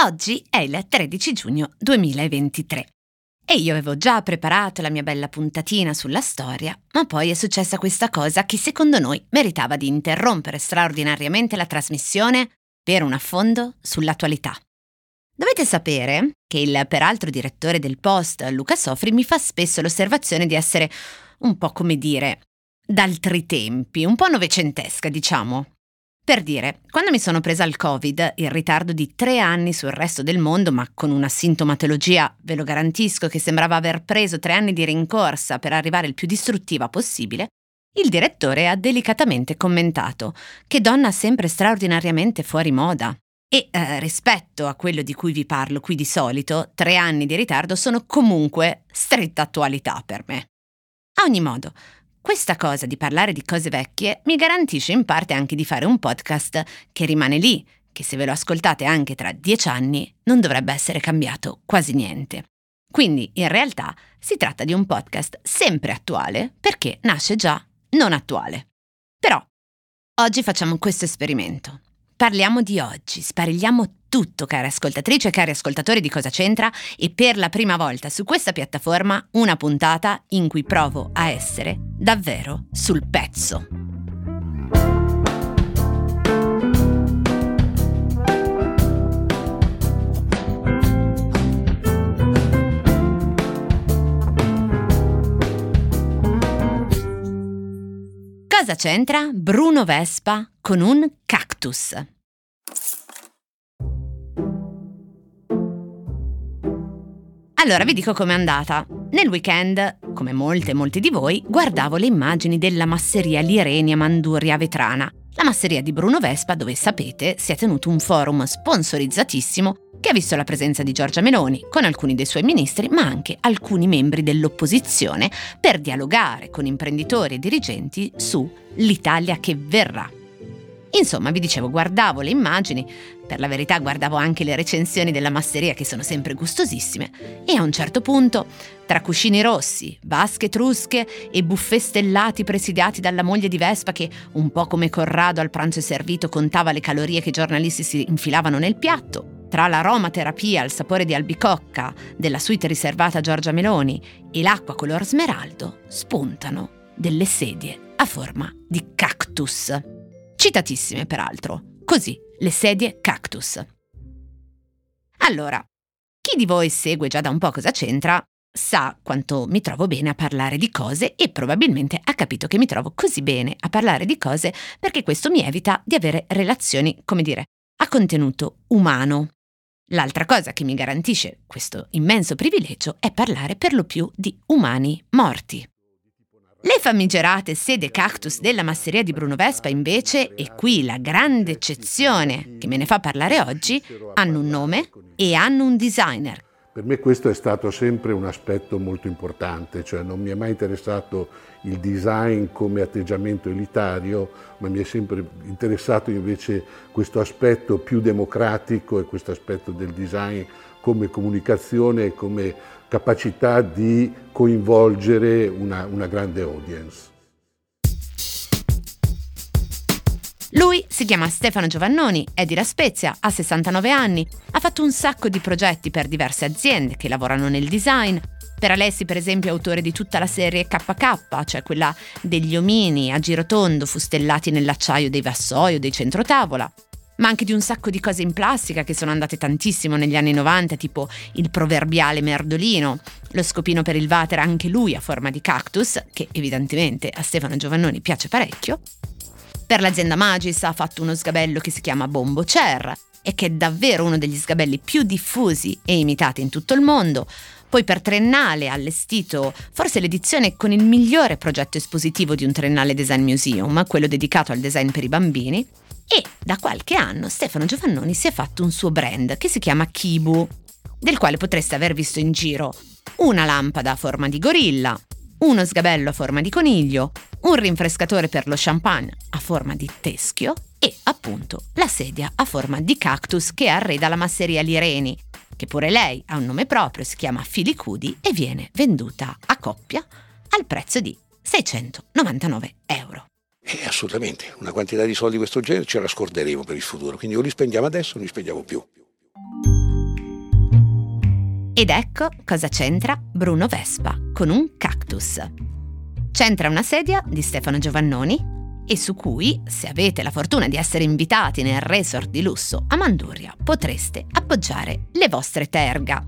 Oggi è il 13 giugno 2023 e io avevo già preparato la mia bella puntatina sulla storia, ma poi è successa questa cosa che secondo noi meritava di interrompere straordinariamente la trasmissione per un affondo sull'attualità. Dovete sapere che il peraltro direttore del Post, Luca Sofri, mi fa spesso l'osservazione di essere un po' come dire d'altri tempi, un po' novecentesca, diciamo. Per dire, quando mi sono presa il Covid, il ritardo di tre anni sul resto del mondo, ma con una sintomatologia, ve lo garantisco, che sembrava aver preso tre anni di rincorsa per arrivare il più distruttiva possibile, il direttore ha delicatamente commentato che donna sempre straordinariamente fuori moda. E eh, rispetto a quello di cui vi parlo qui di solito, tre anni di ritardo sono comunque stretta attualità per me. A ogni modo, questa cosa di parlare di cose vecchie mi garantisce in parte anche di fare un podcast che rimane lì, che se ve lo ascoltate anche tra dieci anni non dovrebbe essere cambiato quasi niente. Quindi in realtà si tratta di un podcast sempre attuale perché nasce già non attuale. Però oggi facciamo questo esperimento. Parliamo di oggi, sparigliamo tutto, care ascoltatrici e cari ascoltatori di Cosa c'entra e per la prima volta su questa piattaforma una puntata in cui provo a essere davvero sul pezzo. Cosa c'entra Bruno Vespa con un cactus? Allora vi dico com'è andata. Nel weekend, come molte e molti di voi, guardavo le immagini della masseria Lirenia Manduria Vetrana, la masseria di Bruno Vespa dove, sapete, si è tenuto un forum sponsorizzatissimo che ha visto la presenza di Giorgia Meloni con alcuni dei suoi ministri, ma anche alcuni membri dell'opposizione, per dialogare con imprenditori e dirigenti su l'Italia che verrà. Insomma, vi dicevo, guardavo le immagini, per la verità guardavo anche le recensioni della masseria che sono sempre gustosissime, e a un certo punto, tra cuscini rossi, vasche etrusche e buffet stellati presidiati dalla moglie di Vespa che, un po' come Corrado al pranzo servito, contava le calorie che i giornalisti si infilavano nel piatto, tra l'aromaterapia al sapore di albicocca della suite riservata a Giorgia Meloni e l'acqua color smeraldo, spuntano delle sedie a forma di cactus citatissime peraltro. Così, le sedie cactus. Allora, chi di voi segue già da un po' cosa c'entra sa quanto mi trovo bene a parlare di cose e probabilmente ha capito che mi trovo così bene a parlare di cose perché questo mi evita di avere relazioni, come dire, a contenuto umano. L'altra cosa che mi garantisce questo immenso privilegio è parlare per lo più di umani morti. Le famigerate sede cactus della masseria di Bruno Vespa invece, e qui la grande eccezione che me ne fa parlare oggi, hanno un nome e hanno un designer. Per me questo è stato sempre un aspetto molto importante, cioè non mi è mai interessato il design come atteggiamento elitario, ma mi è sempre interessato invece questo aspetto più democratico e questo aspetto del design come comunicazione e come capacità di coinvolgere una, una grande audience. Lui si chiama Stefano Giovannoni, è di La Spezia, ha 69 anni, ha fatto un sacco di progetti per diverse aziende che lavorano nel design. Per Alessi, per esempio, è autore di tutta la serie KK, cioè quella degli omini a girotondo fustellati nell'acciaio dei vassoi o dei centrotavola ma anche di un sacco di cose in plastica che sono andate tantissimo negli anni 90, tipo il proverbiale merdolino, lo scopino per il water anche lui a forma di cactus, che evidentemente a Stefano Giovannoni piace parecchio. Per l'azienda Magis ha fatto uno sgabello che si chiama Bombo Cer e che è davvero uno degli sgabelli più diffusi e imitati in tutto il mondo. Poi per Trennale ha allestito forse l'edizione con il migliore progetto espositivo di un Trennale Design Museum, quello dedicato al design per i bambini. E da qualche anno Stefano Giovannoni si è fatto un suo brand che si chiama Kibu, del quale potreste aver visto in giro una lampada a forma di gorilla, uno sgabello a forma di coniglio, un rinfrescatore per lo champagne a forma di teschio e appunto la sedia a forma di cactus che arreda la masseria Lireni, che pure lei ha un nome proprio, si chiama Filicudi e viene venduta a coppia al prezzo di 699 euro. Eh, assolutamente, una quantità di soldi di questo genere ce la scorderemo per il futuro, quindi o li spendiamo adesso o non li spendiamo più. Ed ecco cosa c'entra Bruno Vespa con un cactus. C'entra una sedia di Stefano Giovannoni e su cui, se avete la fortuna di essere invitati nel resort di lusso a Manduria, potreste appoggiare le vostre terga.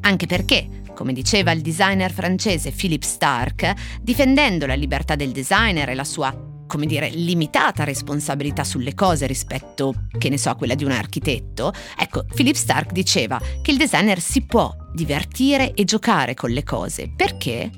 Anche perché, come diceva il designer francese Philippe Stark, difendendo la libertà del designer e la sua come dire, limitata responsabilità sulle cose rispetto, che ne so, a quella di un architetto, ecco, Philip Stark diceva che il designer si può divertire e giocare con le cose perché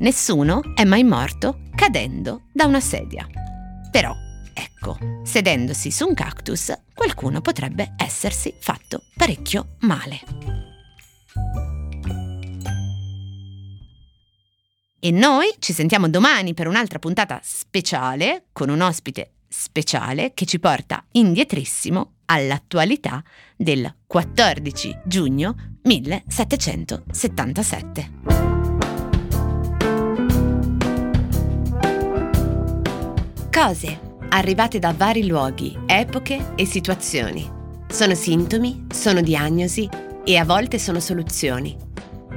nessuno è mai morto cadendo da una sedia. Però, ecco, sedendosi su un cactus, qualcuno potrebbe essersi fatto parecchio male. E noi ci sentiamo domani per un'altra puntata speciale con un ospite speciale che ci porta indietrissimo all'attualità del 14 giugno 1777. Cose arrivate da vari luoghi, epoche e situazioni. Sono sintomi, sono diagnosi e a volte sono soluzioni